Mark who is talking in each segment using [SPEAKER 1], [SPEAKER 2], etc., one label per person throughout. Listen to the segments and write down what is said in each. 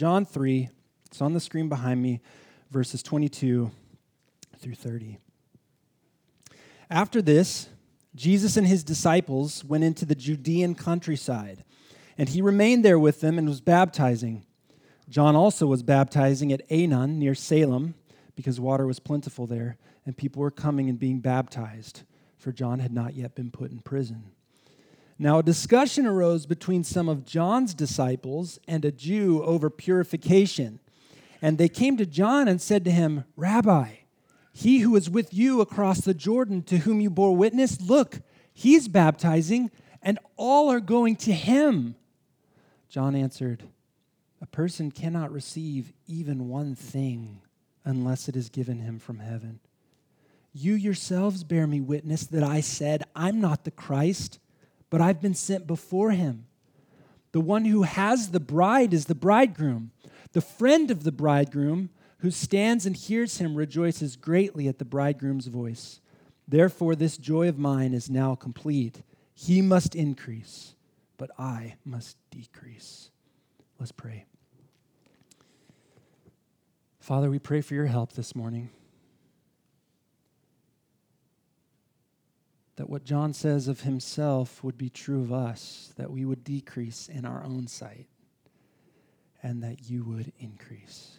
[SPEAKER 1] John 3, it's on the screen behind me, verses 22 through 30. After this, Jesus and his disciples went into the Judean countryside, and he remained there with them and was baptizing. John also was baptizing at Aenon near Salem because water was plentiful there, and people were coming and being baptized, for John had not yet been put in prison. Now, a discussion arose between some of John's disciples and a Jew over purification. And they came to John and said to him, Rabbi, he who is with you across the Jordan, to whom you bore witness, look, he's baptizing, and all are going to him. John answered, A person cannot receive even one thing unless it is given him from heaven. You yourselves bear me witness that I said, I'm not the Christ but I've been sent before him. The one who has the bride is the bridegroom. The friend of the bridegroom who stands and hears him rejoices greatly at the bridegroom's voice. Therefore, this joy of mine is now complete. He must increase, but I must decrease. Let's pray. Father, we pray for your help this morning. That what John says of himself would be true of us, that we would decrease in our own sight, and that you would increase.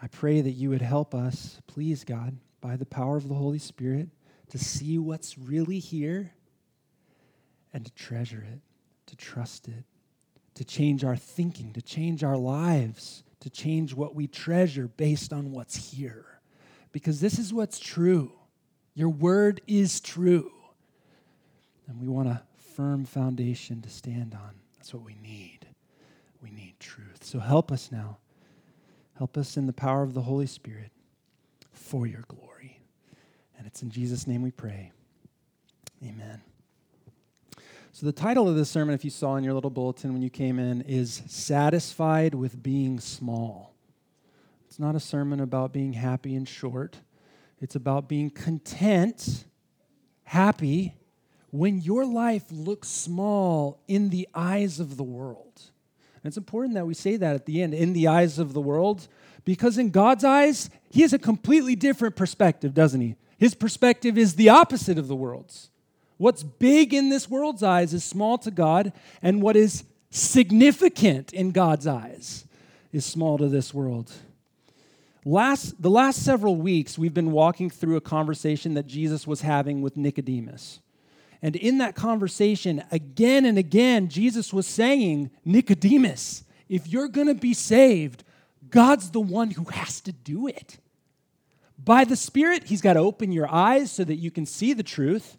[SPEAKER 1] I pray that you would help us, please, God, by the power of the Holy Spirit, to see what's really here and to treasure it, to trust it, to change our thinking, to change our lives, to change what we treasure based on what's here. Because this is what's true. Your word is true. And we want a firm foundation to stand on. That's what we need. We need truth. So help us now. Help us in the power of the Holy Spirit for your glory. And it's in Jesus' name we pray. Amen. So, the title of this sermon, if you saw in your little bulletin when you came in, is Satisfied with Being Small. It's not a sermon about being happy and short. It's about being content, happy, when your life looks small in the eyes of the world. And it's important that we say that at the end, in the eyes of the world, because in God's eyes, He has a completely different perspective, doesn't He? His perspective is the opposite of the world's. What's big in this world's eyes is small to God, and what is significant in God's eyes is small to this world. Last, the last several weeks, we've been walking through a conversation that Jesus was having with Nicodemus. And in that conversation, again and again, Jesus was saying, Nicodemus, if you're going to be saved, God's the one who has to do it. By the Spirit, He's got to open your eyes so that you can see the truth.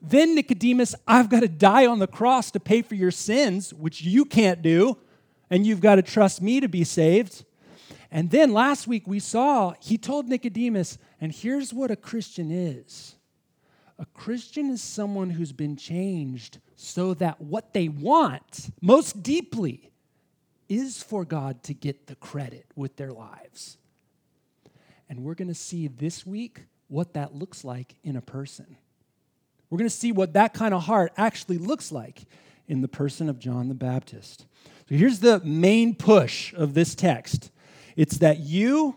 [SPEAKER 1] Then, Nicodemus, I've got to die on the cross to pay for your sins, which you can't do, and you've got to trust me to be saved. And then last week we saw, he told Nicodemus, and here's what a Christian is a Christian is someone who's been changed so that what they want most deeply is for God to get the credit with their lives. And we're going to see this week what that looks like in a person. We're going to see what that kind of heart actually looks like in the person of John the Baptist. So here's the main push of this text it's that you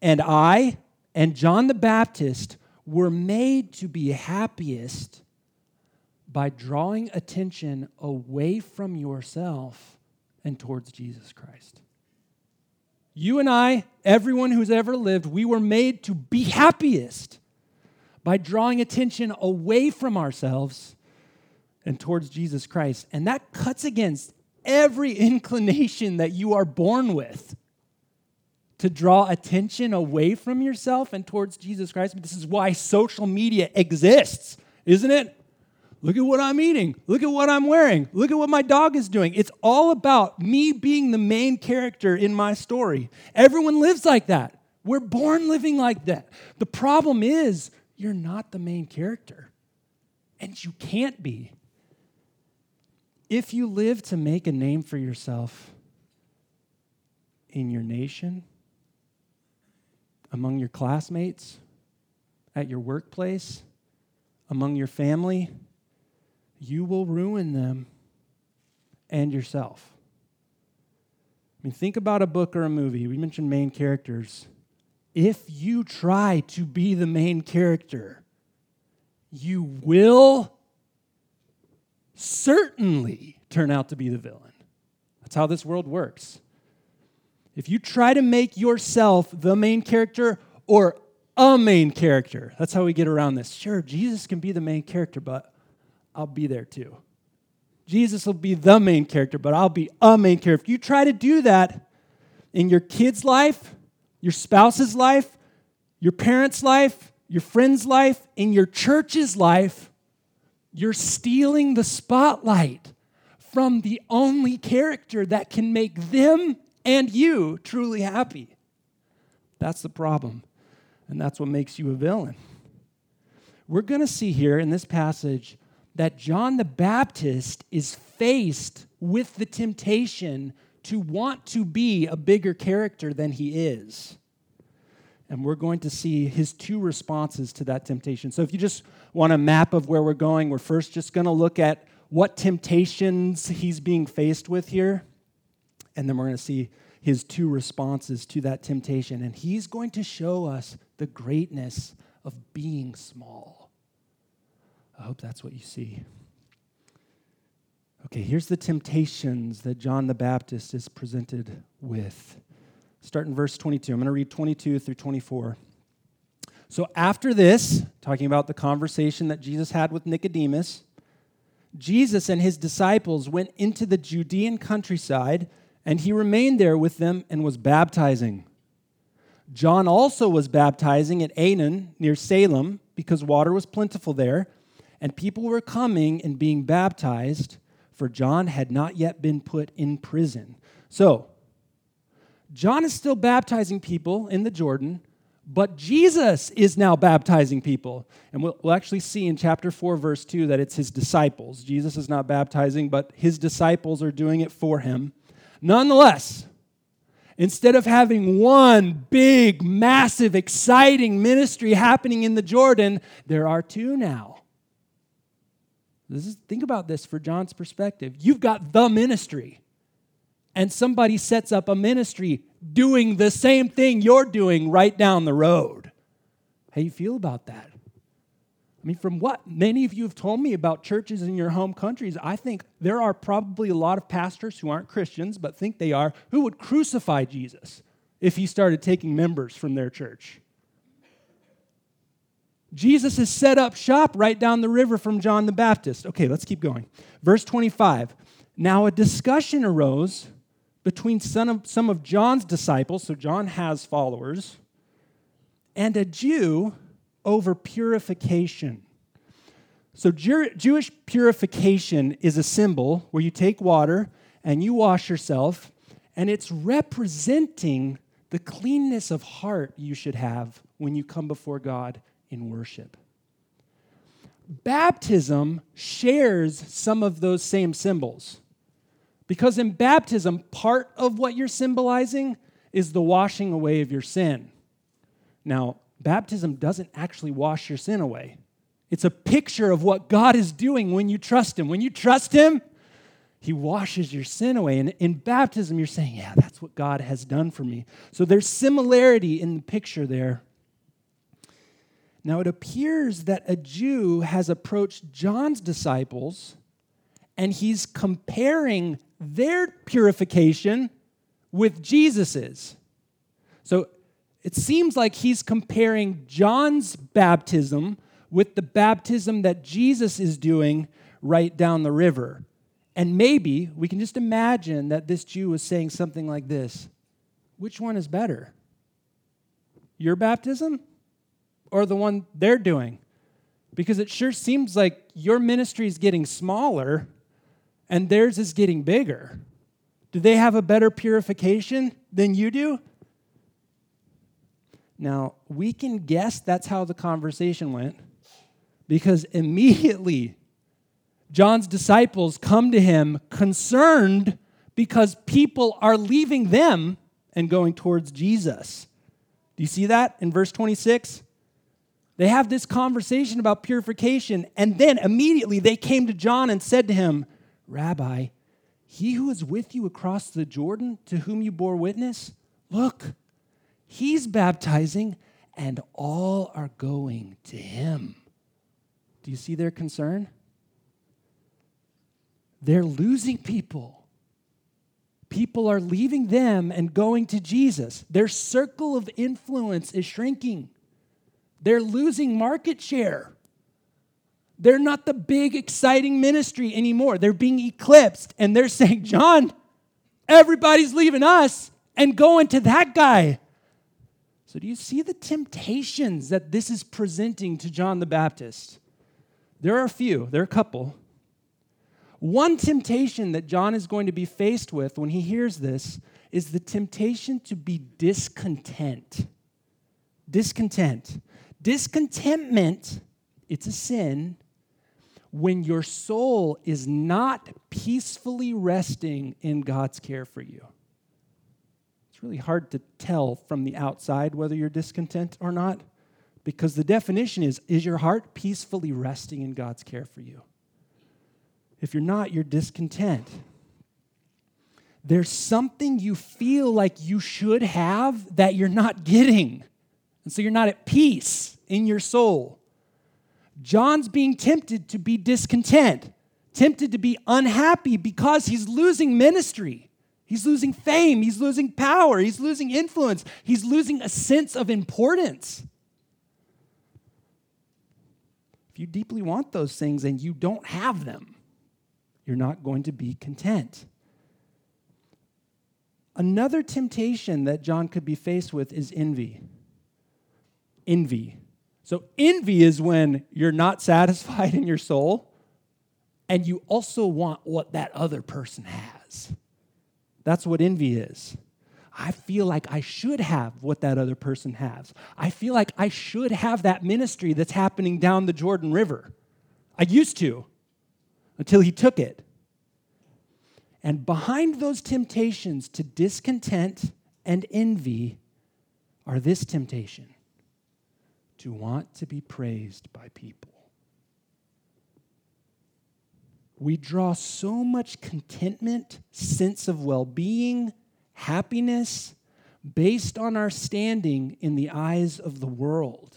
[SPEAKER 1] and I and John the Baptist were made to be happiest by drawing attention away from yourself and towards Jesus Christ. You and I, everyone who's ever lived, we were made to be happiest by drawing attention away from ourselves and towards Jesus Christ. And that cuts against every inclination that you are born with to draw attention away from yourself and towards Jesus Christ. But This is why social media exists, isn't it? Look at what I'm eating. Look at what I'm wearing. Look at what my dog is doing. It's all about me being the main character in my story. Everyone lives like that. We're born living like that. The problem is, you're not the main character, and you can't be. If you live to make a name for yourself in your nation, among your classmates, at your workplace, among your family, you will ruin them and yourself. I mean, think about a book or a movie. We mentioned main characters. If you try to be the main character, you will certainly turn out to be the villain. That's how this world works. If you try to make yourself the main character or a main character, that's how we get around this. Sure, Jesus can be the main character, but I'll be there too. Jesus will be the main character, but I'll be a main character. If you try to do that in your kid's life, your spouse's life, your parents' life, your friend's life, in your church's life, you're stealing the spotlight from the only character that can make them and you truly happy. That's the problem. And that's what makes you a villain. We're going to see here in this passage that John the Baptist is faced with the temptation to want to be a bigger character than he is. And we're going to see his two responses to that temptation. So, if you just want a map of where we're going, we're first just going to look at what temptations he's being faced with here. And then we're going to see his two responses to that temptation. And he's going to show us the greatness of being small. I hope that's what you see. Okay, here's the temptations that John the Baptist is presented with. Start in verse 22. I'm going to read 22 through 24. So, after this, talking about the conversation that Jesus had with Nicodemus, Jesus and his disciples went into the Judean countryside, and he remained there with them and was baptizing. John also was baptizing at Aenon near Salem because water was plentiful there, and people were coming and being baptized, for John had not yet been put in prison. So, John is still baptizing people in the Jordan, but Jesus is now baptizing people. And we'll, we'll, actually see in chapter 4, verse 2, that it's his disciples. Jesus is not baptizing, but his disciples are doing it for him. Nonetheless, instead of having one big, massive, exciting ministry happening in the Jordan, there are two now. This Is, think about this for John's perspective. You've got the ministry and somebody sets up a ministry doing the same thing you're doing right down the road. How you feel about that? I mean, from what many of you have told me about churches in your home countries, I think there are probably a lot of pastors who aren't Christians but think they are who would crucify Jesus if he started taking members from their church. Jesus has set up shop right down the river from John the Baptist. Okay, let's keep going. Verse 25. Now a discussion arose between some of, some of John's disciples, so John has followers, and a Jew over purification. So, Jew- Jewish purification is a symbol where you take water and you wash yourself, and it's representing the cleanness of heart you should have when you come before God in worship. Baptism shares some of those same symbols. Because in baptism, part of what you're symbolizing is the washing away of your sin. Now, baptism doesn't actually wash your sin away. It's a picture of what God is doing when you trust Him. When you trust Him, He washes your sin away. And in baptism, you're saying, Yeah, that's what God has done for me. So there's similarity in the picture there. Now, it appears that a Jew has approached John's disciples and he's comparing their purification with Jesus's. So it seems like he's comparing John's baptism with the baptism that Jesus is doing right down the river. And maybe we can just imagine that this Jew was saying something like this Which one is better? Your baptism or the one they're doing? Because it sure seems like your ministry is getting smaller and theirs is getting bigger. Do they have a better purification than you do? Now, we can guess that's how the conversation went because immediately John's disciples come to him concerned because people are leaving them and going towards Jesus. Do you see that in verse 26? They have this conversation about purification, and then immediately they came to John and said to him, Rabbi, He who is with you across the Jordan, to whom you bore witness, look, he's baptizing, and all are going to him. Do you see their concern? They're losing people. People are leaving them and going to Jesus. Their circle of influence is shrinking. They're losing market share. They're not the big, exciting ministry anymore. They're being eclipsed, and they're saying, John, everybody's leaving us and going to that guy. So, do you see the temptations that this is presenting to John the Baptist? There are a few, there are a couple. One temptation that John is going to be faced with when he hears this is the temptation to be discontent. Discontent. Discontentment, it's a sin when your soul is not peacefully resting in God's care for you. It's really hard to tell from the outside whether you're discontent or not because the definition is is your heart peacefully resting in God's care for you? If you're not, you're discontent. There's something you feel like you should have that you're not getting. And so you're not at peace in your soul. John's being tempted to be discontent, tempted to be unhappy because he's losing ministry. He's losing fame. He's losing power. He's losing influence. He's losing a sense of importance. If you deeply want those things and you don't have them, you're not going to be content. Another temptation that John could be faced with is envy. Envy. So, envy is when you're not satisfied in your soul and you also want what that other person has. That's what envy is. I feel like I should have what that other person has. I feel like I should have that ministry that's happening down the Jordan River. I used to until he took it. And behind those temptations to discontent and envy are this temptation to want to be praised by people. We draw so much contentment, sense of well being, happiness based on our standing in the eyes of the world.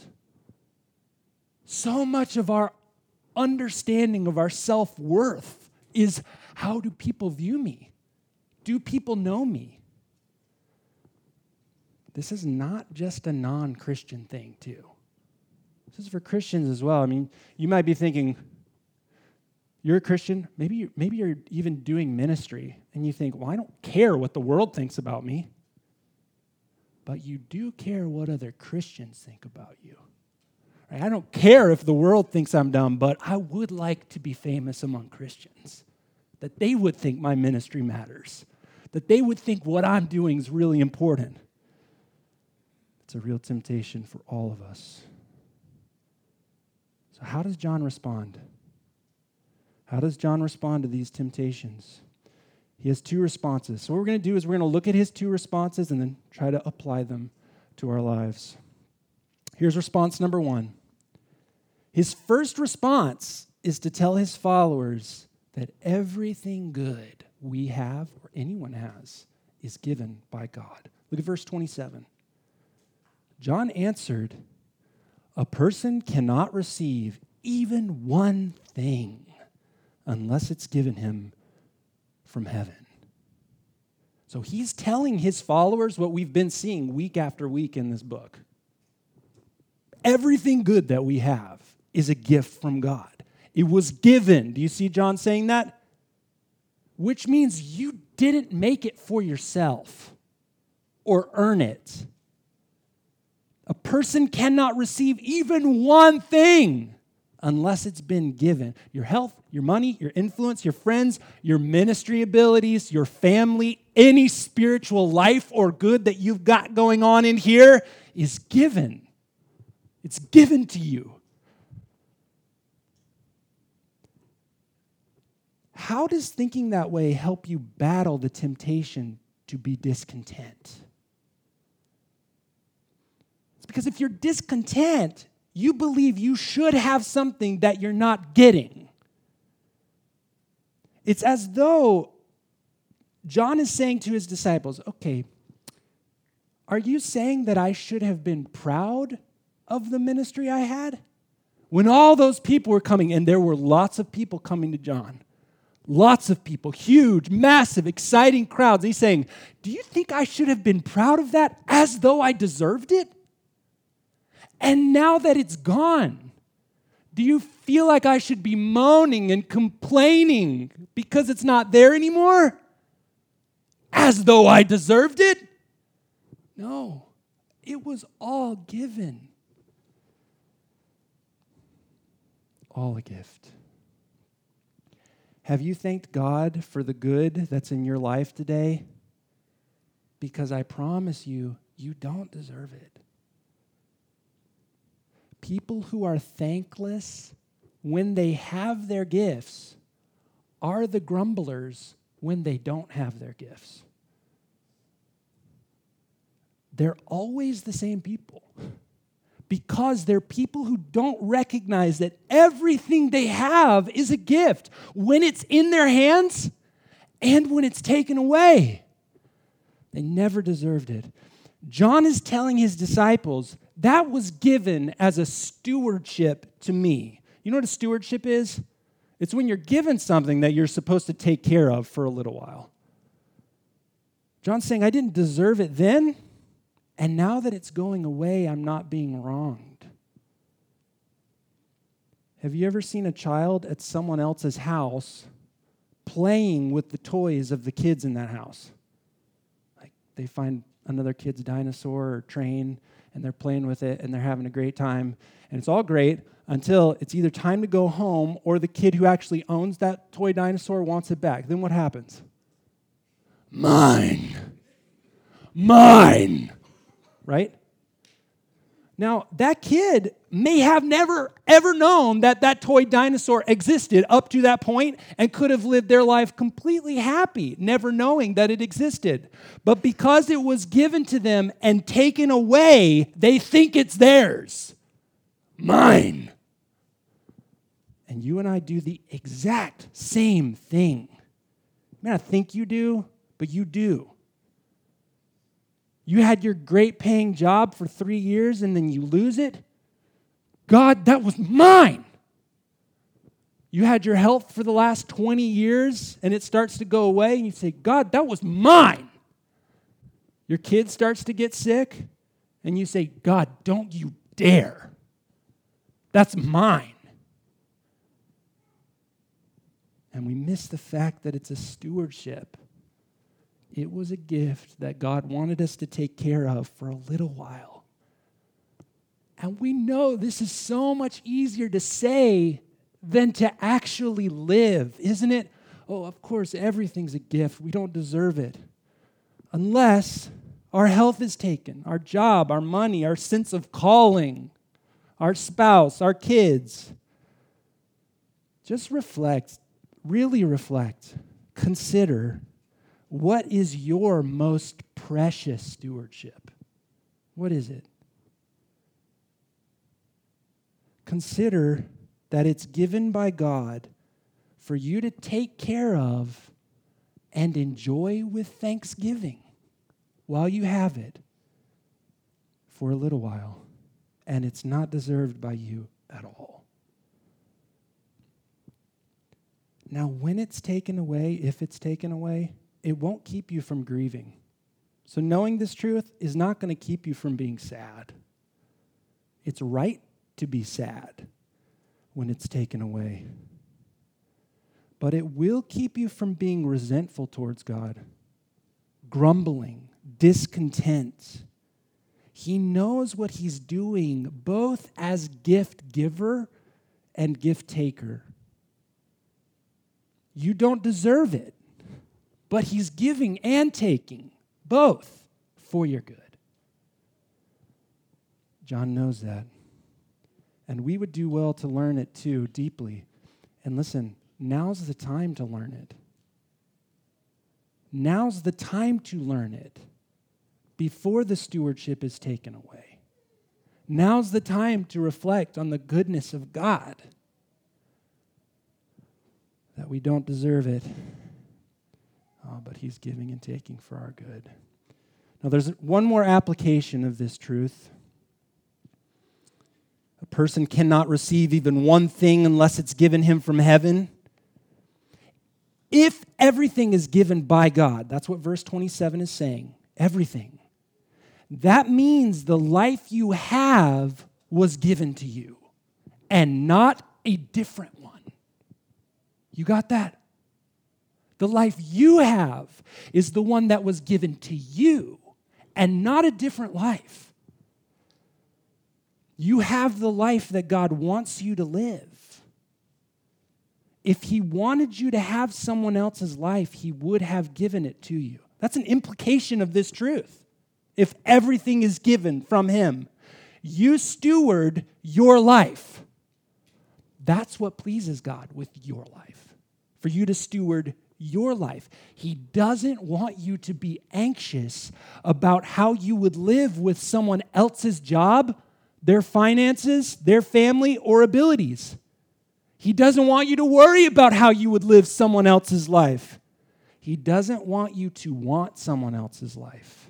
[SPEAKER 1] So much of our understanding of our self worth is how do people view me? Do people know me? This is not just a non Christian thing, too. This is for Christians as well. I mean, you might be thinking, you're a Christian, maybe, maybe you're even doing ministry, and you think, well, I don't care what the world thinks about me. But you do care what other Christians think about you. I don't care if the world thinks I'm dumb, but I would like to be famous among Christians. That they would think my ministry matters, that they would think what I'm doing is really important. It's a real temptation for all of us. So, how does John respond? How does John respond to these temptations? He has two responses. So, what we're going to do is we're going to look at his two responses and then try to apply them to our lives. Here's response number one his first response is to tell his followers that everything good we have or anyone has is given by God. Look at verse 27. John answered, A person cannot receive even one thing unless it's given him from heaven. So he's telling his followers what we've been seeing week after week in this book. Everything good that we have is a gift from God. It was given. Do you see John saying that? Which means you didn't make it for yourself or earn it. A person cannot receive even one thing unless it's been given. Your health, your money, your influence, your friends, your ministry abilities, your family, any spiritual life or good that you've got going on in here is given. It's given to you. How does thinking that way help you battle the temptation to be discontent? It's because if you're discontent, you believe you should have something that you're not getting. It's as though John is saying to his disciples, okay, are you saying that I should have been proud of the ministry I had? When all those people were coming, and there were lots of people coming to John, lots of people, huge, massive, exciting crowds. He's saying, Do you think I should have been proud of that as though I deserved it? And now that it's gone, do you feel like I should be moaning and complaining because it's not there anymore? As though I deserved it? No, it was all given. All a gift. Have you thanked God for the good that's in your life today? Because I promise you, you don't deserve it. People who are thankless when they have their gifts are the grumblers when they don't have their gifts. They're always the same people because they're people who don't recognize that everything they have is a gift when it's in their hands and when it's taken away. They never deserved it. John is telling his disciples that was given as a stewardship to me. You know what a stewardship is? It's when you're given something that you're supposed to take care of for a little while. John's saying, I didn't deserve it then, and now that it's going away, I'm not being wronged. Have you ever seen a child at someone else's house playing with the toys of the kids in that house? Like they find another kid's dinosaur or train and they're playing with it and they're having a great time. And it's all great until it's either time to go home or the kid who actually owns that toy dinosaur wants it back. Then what happens? Mine. Mine. Right? Now, that kid may have never ever known that that toy dinosaur existed up to that point and could have lived their life completely happy, never knowing that it existed. But because it was given to them and taken away, they think it's theirs. Mine. And you and I do the exact same thing. May not think you do, but you do. You had your great paying job for three years and then you lose it. God, that was mine. You had your health for the last 20 years and it starts to go away, and you say, God, that was mine. Your kid starts to get sick, and you say, God, don't you dare. That's mine. And we miss the fact that it's a stewardship. It was a gift that God wanted us to take care of for a little while. And we know this is so much easier to say than to actually live, isn't it? Oh, of course, everything's a gift. We don't deserve it. Unless our health is taken, our job, our money, our sense of calling, our spouse, our kids. Just reflect, really reflect, consider what is your most precious stewardship? What is it? Consider that it's given by God for you to take care of and enjoy with thanksgiving while you have it for a little while. And it's not deserved by you at all. Now, when it's taken away, if it's taken away, it won't keep you from grieving. So, knowing this truth is not going to keep you from being sad. It's right to be sad when it's taken away. But it will keep you from being resentful towards God, grumbling, discontent. He knows what He's doing both as gift giver and gift taker. You don't deserve it but He's giving and taking both for your good. John knows that. And we would do well to learn it too deeply. And listen, now's the time to learn it. Now's the time to learn it before the stewardship is taken away. Now's the time to reflect on the goodness of God, that we don't deserve it uh, but He's giving and taking for our good. Now, there's one more application of this truth. A person cannot receive even one thing unless it's given him from heaven. If everything is given by God, that's what verse 27 is saying everything. That means the life you have was given to you and not a different one. You got that? The life you have is the one that was given to you and not a different life. You have the life that God wants you to live. If He wanted you to have someone else's life, He would have given it to you. That's an implication of this truth. If everything is given from Him, you steward your life. That's what pleases God with your life, for you to steward your life. He doesn't want you to be anxious about how you would live with someone else's job, their finances, their family, or abilities. He doesn't want you to worry about how you would live someone else's life. He doesn't want you to want someone else's life.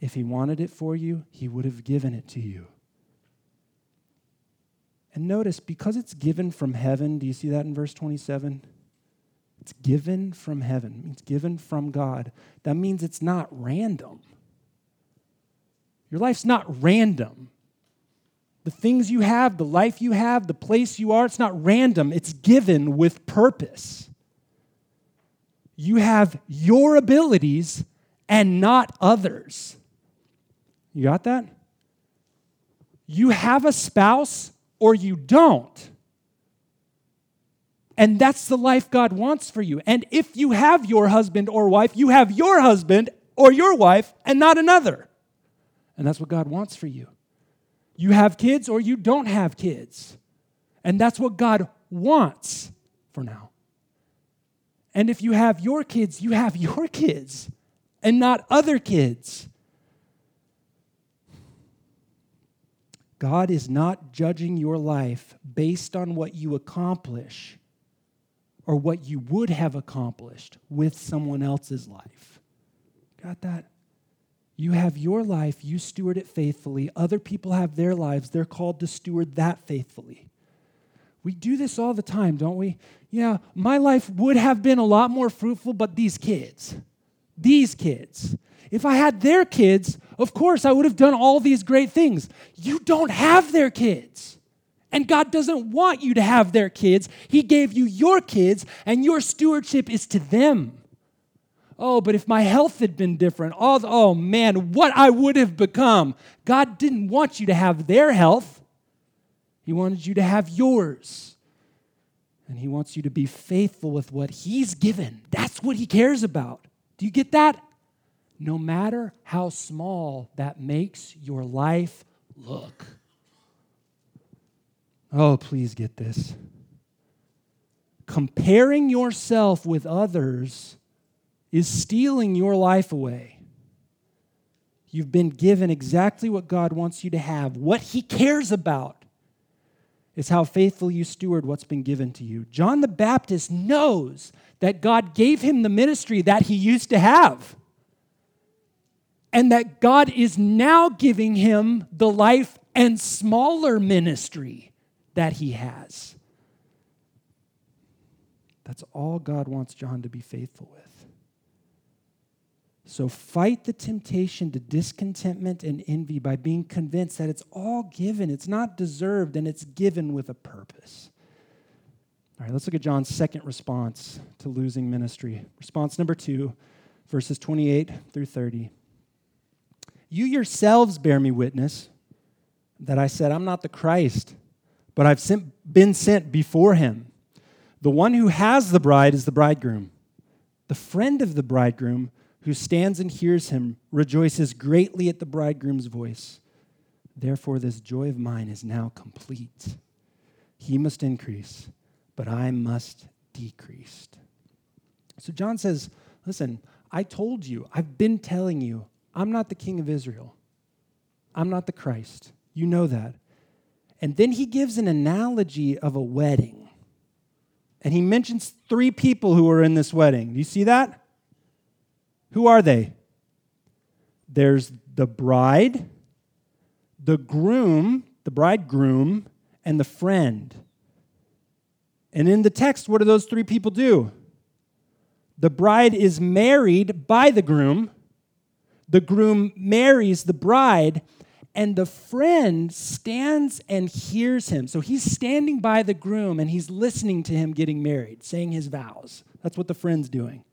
[SPEAKER 1] If He wanted it for you, He would have given it to you. And notice, because it's given from heaven, do you see that in verse 27? It's given from heaven, it's given from God. That means it's not random. Your life's not random. The things you have, the life you have, the place you are, it's not random. It's given with purpose. You have your abilities and not others. You got that? You have a spouse or you don't. And that's the life God wants for you. And if you have your husband or wife, you have your husband or your wife and not another. And that's what God wants for you. You have kids or you don't have kids. And that's what God wants for now. And if you have your kids, you have your kids and not other kids. God is not judging your life based on what you accomplish or what you would have accomplished with someone else's life. Got that? You have your life, you steward it faithfully. Other people have their lives, they're called to steward that faithfully. We do this all the time, don't we? Yeah, my life would have been a lot more fruitful, but these kids, these kids, if I had their kids, of course I would have done all these great things. You don't have their kids. And God doesn't want you to have their kids. He gave you your kids, and your stewardship is to them. Oh, but if my health had been different, oh, man, what I would have become. God didn't want you to have their health, He wanted you to have yours. And He wants you to be faithful with what He's given. That's what He cares about. Do you get that? No matter how small that makes your life look. Oh, please get this. Comparing yourself with others is stealing your life away. You've been given exactly what God wants you to have. What He cares about is how faithful you steward what's been given to you. John the Baptist knows that God gave him the ministry that he used to have, and that God is now giving him the life and smaller ministry that he has. That's all God wants John to be faithful with. So fight the temptation to discontentment and envy by being convinced that it's all given, it's not deserved, and it's given with a purpose. All right, let's look at John's second response to losing ministry. Response number two, verses 28 through 30. You yourselves bear me witness that I said, I'm not the Christ but I've sent, been sent before him. The one who has the bride is the bridegroom. The friend of the bridegroom who stands and hears him rejoices greatly at the bridegroom's voice. Therefore, this joy of mine is now complete. He must increase, but I must decrease. So John says, Listen, I told you, I've been telling you, I'm not the king of Israel. I'm not the Christ. You know that. And then he gives an analogy of a wedding. And he mentions three people who are in this wedding. Do you see that? Who are they? There's the bride, the groom, the bridegroom, and the friend. And in the text, what do those three people do? The bride is married by the groom, the groom marries the bride, and the friend stands and hears him. So he's standing by the groom and he's listening to him getting married, saying his vows. That's what the friend's doing.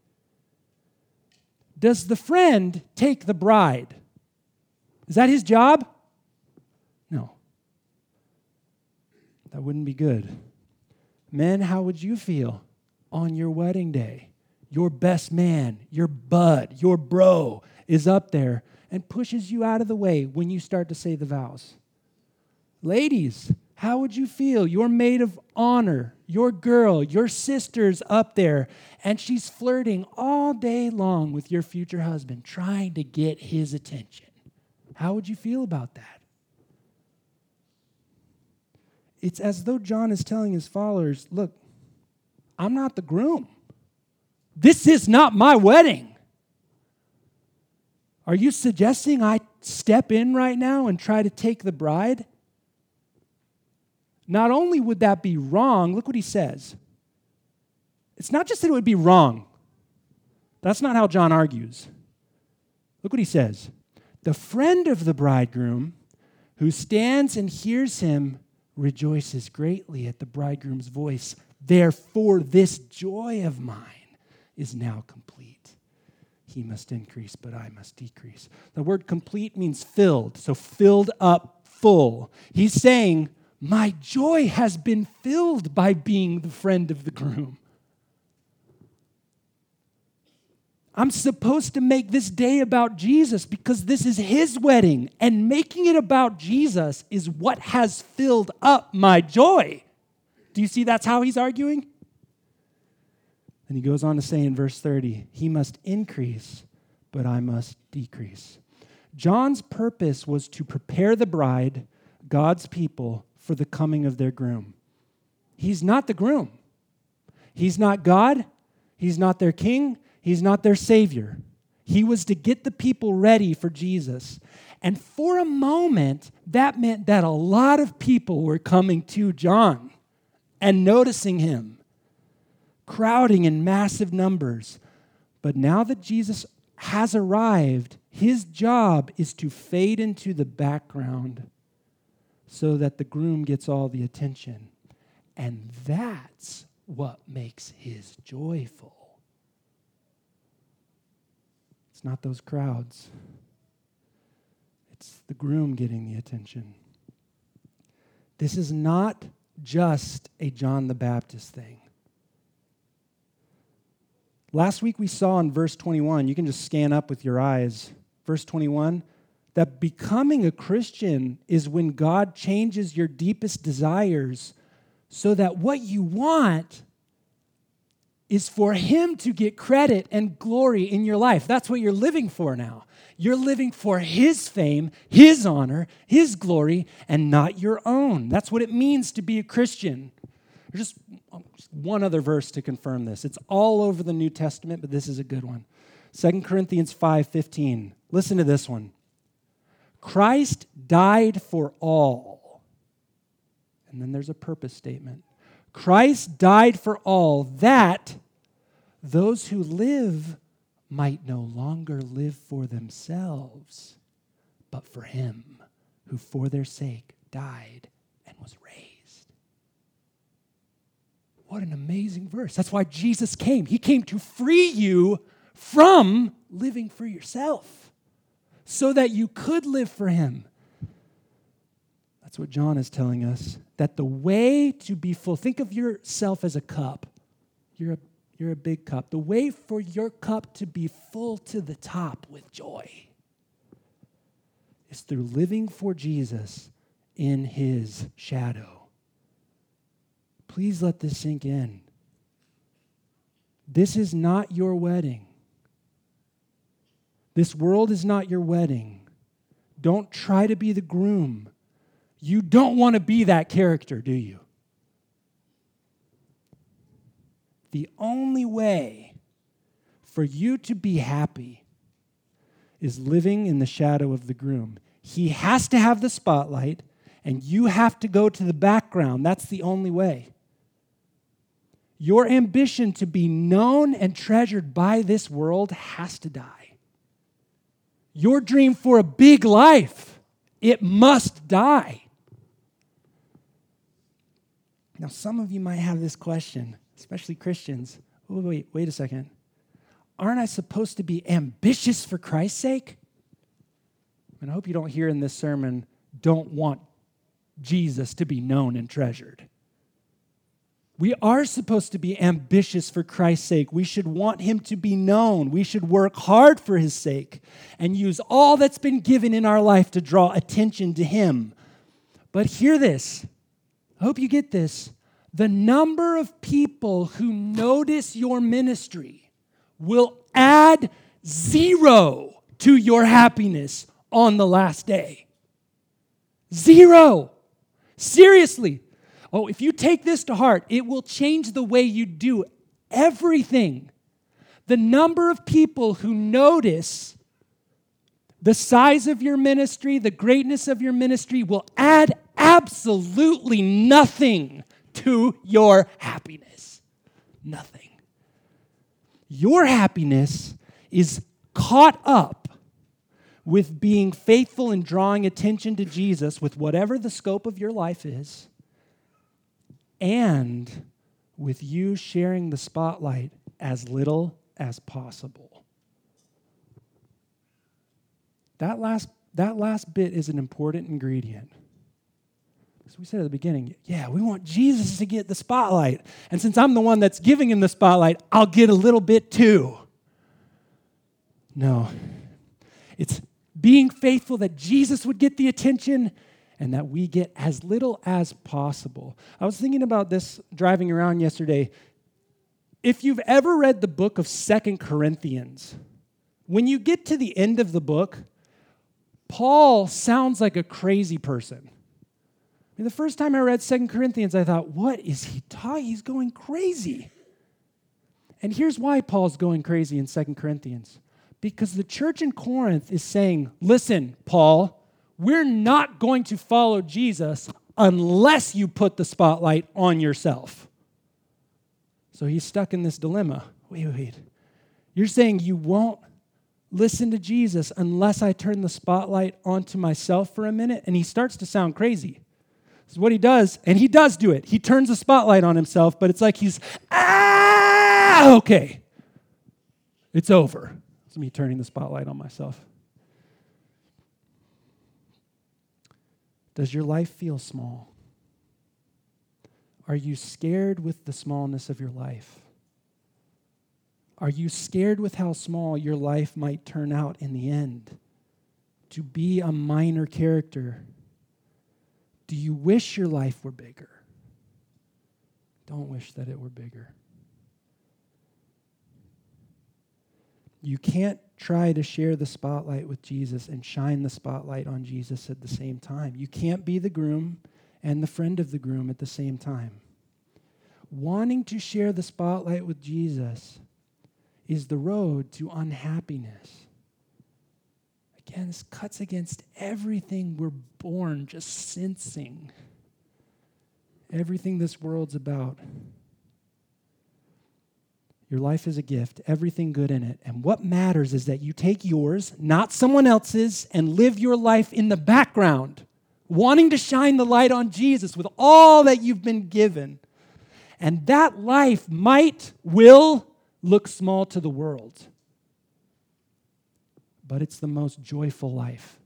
[SPEAKER 1] Does the friend take the bride? Is that his job? No. That wouldn't be good. Men, how would you feel on your wedding day? Your best man, your bud, your bro is up there and pushes you out of the way when you start to say the vows. Ladies, how would you feel? Your maid of honor, your girl, your sister's up there, and she's flirting all day long with your future husband, trying to get his attention. How would you feel about that? It's as though John is telling his followers look, I'm not the groom. This is not my wedding. Are you suggesting I step in right now and try to take the bride? Not only would that be wrong, look what he says. It's not just that it would be wrong. That's not how John argues. Look what he says. The friend of the bridegroom who stands and hears him rejoices greatly at the bridegroom's voice. Therefore, this joy of mine is now complete. He must increase, but I must decrease. The word complete means filled, so filled up full. He's saying, My joy has been filled by being the friend of the groom. I'm supposed to make this day about Jesus because this is his wedding, and making it about Jesus is what has filled up my joy. Do you see that's how he's arguing? And he goes on to say in verse 30, He must increase, but I must decrease. John's purpose was to prepare the bride, God's people, for the coming of their groom. He's not the groom. He's not God. He's not their king. He's not their savior. He was to get the people ready for Jesus. And for a moment, that meant that a lot of people were coming to John and noticing him crowding in massive numbers. But now that Jesus has arrived, his job is to fade into the background so that the groom gets all the attention. And that's what makes his joyful. It's not those crowds, it's the groom getting the attention. This is not just a John the Baptist thing. Last week we saw in verse 21, you can just scan up with your eyes, verse 21, that becoming a Christian is when God changes your deepest desires so that what you want is for Him to get credit and glory in your life. That's what you're living for now. You're living for His fame, His honor, His glory, and not your own. That's what it means to be a Christian. Um, just one other verse to confirm this. It's all over the New Testament, but this is a good one. 2 Corinthians 5:15. Listen to this one. Christ died for all. And then there's a purpose statement. Christ died for all that those who live might no longer live for themselves, but for him who for their sake died and was raised. What an amazing verse. That's why Jesus came. He came to free you from living for yourself so that you could live for Him. That's what John is telling us. That the way to be full, think of yourself as a cup. You're a, you're a big cup. The way for your cup to be full to the top with joy is through living for Jesus in His shadow. Please let this sink in. This is not your wedding. This world is not your wedding. Don't try to be the groom. You don't want to be that character, do you? the only way for you to be happy is living in the shadow of the groom. He has to have the spotlight, and you have to go to the background. That's the only way. Your ambition to be known and treasured by this world has to die. Your dream for a big life, it must die. Now, some of you might have this question, especially Christians. Wait, wait, wait a second. Aren't I supposed to be ambitious for Christ's sake? And I hope you don't hear in this sermon, don't want Jesus to be known and treasured. We are supposed to be ambitious for Christ's sake. We should want him to be known. We should work hard for his sake and use all that's been given in our life to draw attention to him. But hear this. I hope you get this. The number of people who notice your ministry will add zero to your happiness on the last day. Zero. Seriously, Oh, if you take this to heart, it will change the way you do everything. The number of people who notice the size of your ministry, the greatness of your ministry will add absolutely nothing to your happiness. Nothing. Your happiness is caught up with being faithful and drawing attention to Jesus with whatever the scope of your life is and with you sharing the spotlight as little as possible. That last, that last bit is an important ingredient. As we said at the beginning, yeah, we want Jesus to get the spotlight. And since I'm the one that's giving him the spotlight, I'll get a little bit too. No, it's being faithful that Jesus would get the attention and that we get as little as possible. I was thinking about this driving around yesterday. If you've ever read the book of Second Corinthians, when you get to the end of the book, Paul sounds like a crazy person. I mean, the first time I read Second Corinthians, I thought, what is he talking? He's going crazy. And here's why Paul's going crazy in Second Corinthians. Because the church in Corinth is saying, listen, Paul, we're not going to follow Jesus unless you put the spotlight on yourself. So he's stuck in this dilemma. Wait, wait. You're saying you won't listen to Jesus unless I turn the spotlight onto myself for a minute? And he starts to sound crazy. This is what he does, and he does do it. He turns the spotlight on himself, but it's like he's, ah, okay. It's over. It's me turning the spotlight on myself. Does your life feel small? Are you scared with the smallness of your life? Are you scared with how small your life might turn out in the end? To be a minor character? Do you wish your life were bigger? Don't wish that it were bigger. You can't try to share the spotlight with Jesus and shine the spotlight on Jesus at the same time. You can't be the groom and the friend of the groom at the same time. Wanting to share the spotlight with Jesus is the road to unhappiness. Again, this cuts against everything we're born just sensing, everything this world's about. Your life is a gift, everything good in it. And what matters is that you take yours, not someone else's, and live your life in the background, wanting to shine the light on Jesus with all that you've been given. And that life might, will look small to the world, but it's the most joyful life.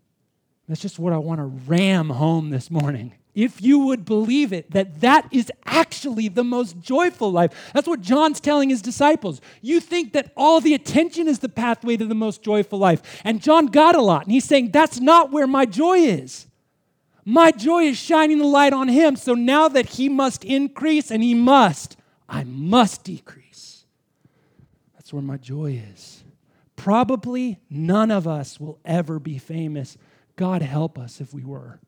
[SPEAKER 1] That's just what I want to ram home this morning if you would believe it, that that is actually the most joyful life. That's what John's telling his disciples. You think that all the attention is the pathway to the most joyful life. And John got a lot, and he's saying, that's not where my joy is. My joy is shining the light on him. So now that he must increase and he must, I must decrease. That's where my joy is. Probably none of us will ever be famous. God help us if we were.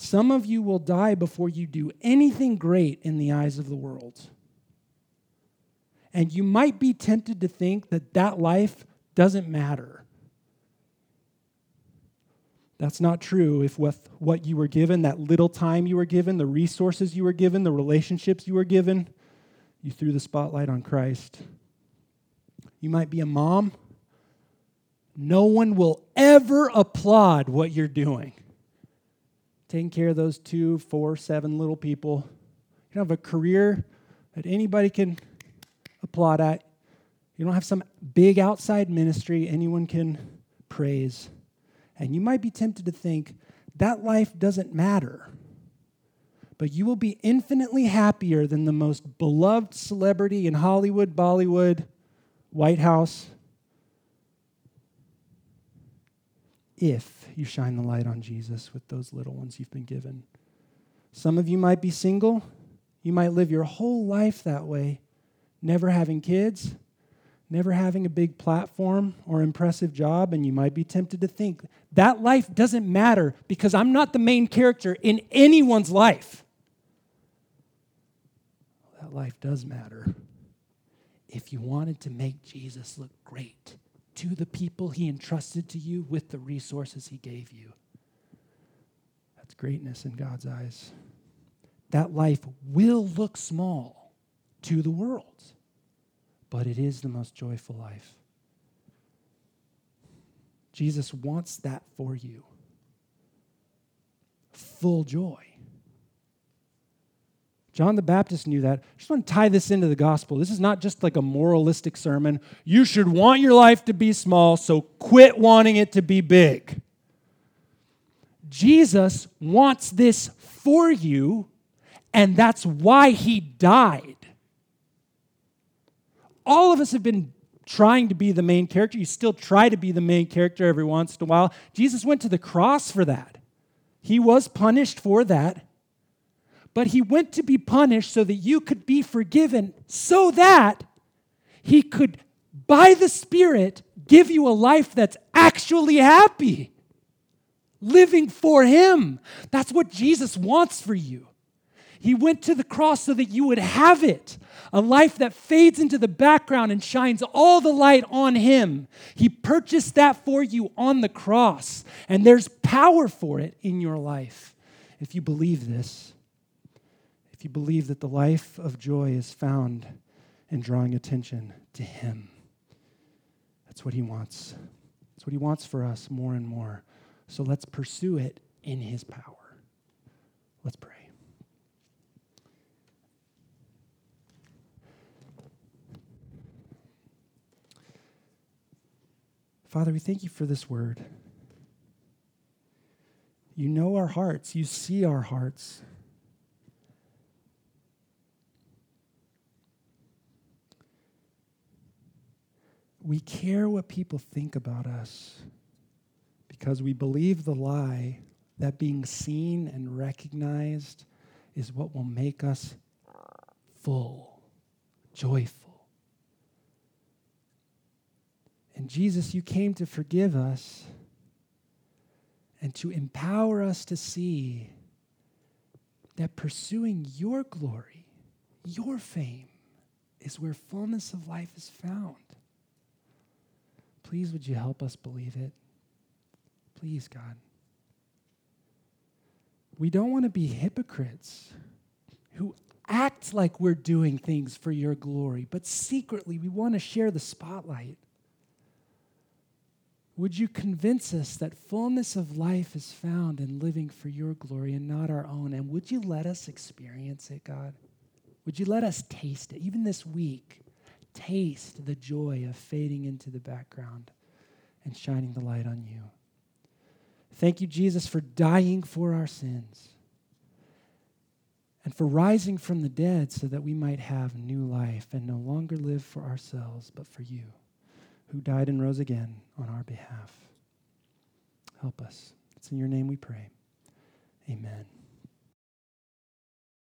[SPEAKER 1] Some of you will die before you do anything great in the eyes of the world. And you might be tempted to think that that life doesn't matter. That's not true if with what you were given, that little time you were given, the resources you were given, the relationships you were given, you threw the spotlight on Christ. You might be a mom. No one will ever applaud what you're doing. Taking care of those two, four, seven little people. You don't have a career that anybody can applaud at. You don't have some big outside ministry anyone can praise. And you might be tempted to think that life doesn't matter. But you will be infinitely happier than the most beloved celebrity in Hollywood, Bollywood, White House, if you shine the light on Jesus with those little ones you've been given. Some of you might be single. You might live your whole life that way, never having kids, never having a big platform or impressive job, and you might be tempted to think that life doesn't matter because I'm not the main character in anyone's life. That life does matter. If you wanted to make Jesus look great to the people he entrusted to you with the resources he gave you, that's greatness in God's eyes. That life will look small to the world but it is the most joyful life. Jesus wants that for you full joy. John the Baptist knew that. I just want to tie this into the gospel. This is not just like a moralistic sermon. You should want your life to be small, so quit wanting it to be big. Jesus wants this for you, and that's why he died all of us have been trying to be the main character. You still try to be the main character every once in a while. Jesus went to the cross for that. He was punished for that. But he went to be punished so that you could be forgiven, so that he could, by the Spirit, give you a life that's actually happy. Living for him. That's what Jesus wants for you. He went to the cross so that you would have it a life that fades into the background and shines all the light on Him. He purchased that for you on the cross, and there's power for it in your life if you believe this. If you believe that the life of joy is found in drawing attention to Him. That's what He wants. That's what He wants for us more and more. So let's pursue it in His power. Let's pray. Father, we thank you for this word. You know our hearts, you see our hearts. We care what people think about us because we believe the lie that being seen and recognized is what will make us full, joyful. And Jesus, you came to forgive us and to empower us to see that pursuing your glory, your fame, is where fullness of life is found. Please, would you help us believe it? Please, God. We don't want to be hypocrites who act like we're doing things for your glory, but secretly we want to share the spotlight. Would you convince us that fullness of life is found in living for your glory and not our own? And would you let us experience it, God? Would you let us taste it, even this week? Taste the joy of fading into the background and shining the light on you. Thank you, Jesus, for dying for our sins and for rising from the dead so that we might have new life and no longer live for ourselves, but for you who died and rose again on our behalf. Help us. It's in your name we pray. Amen.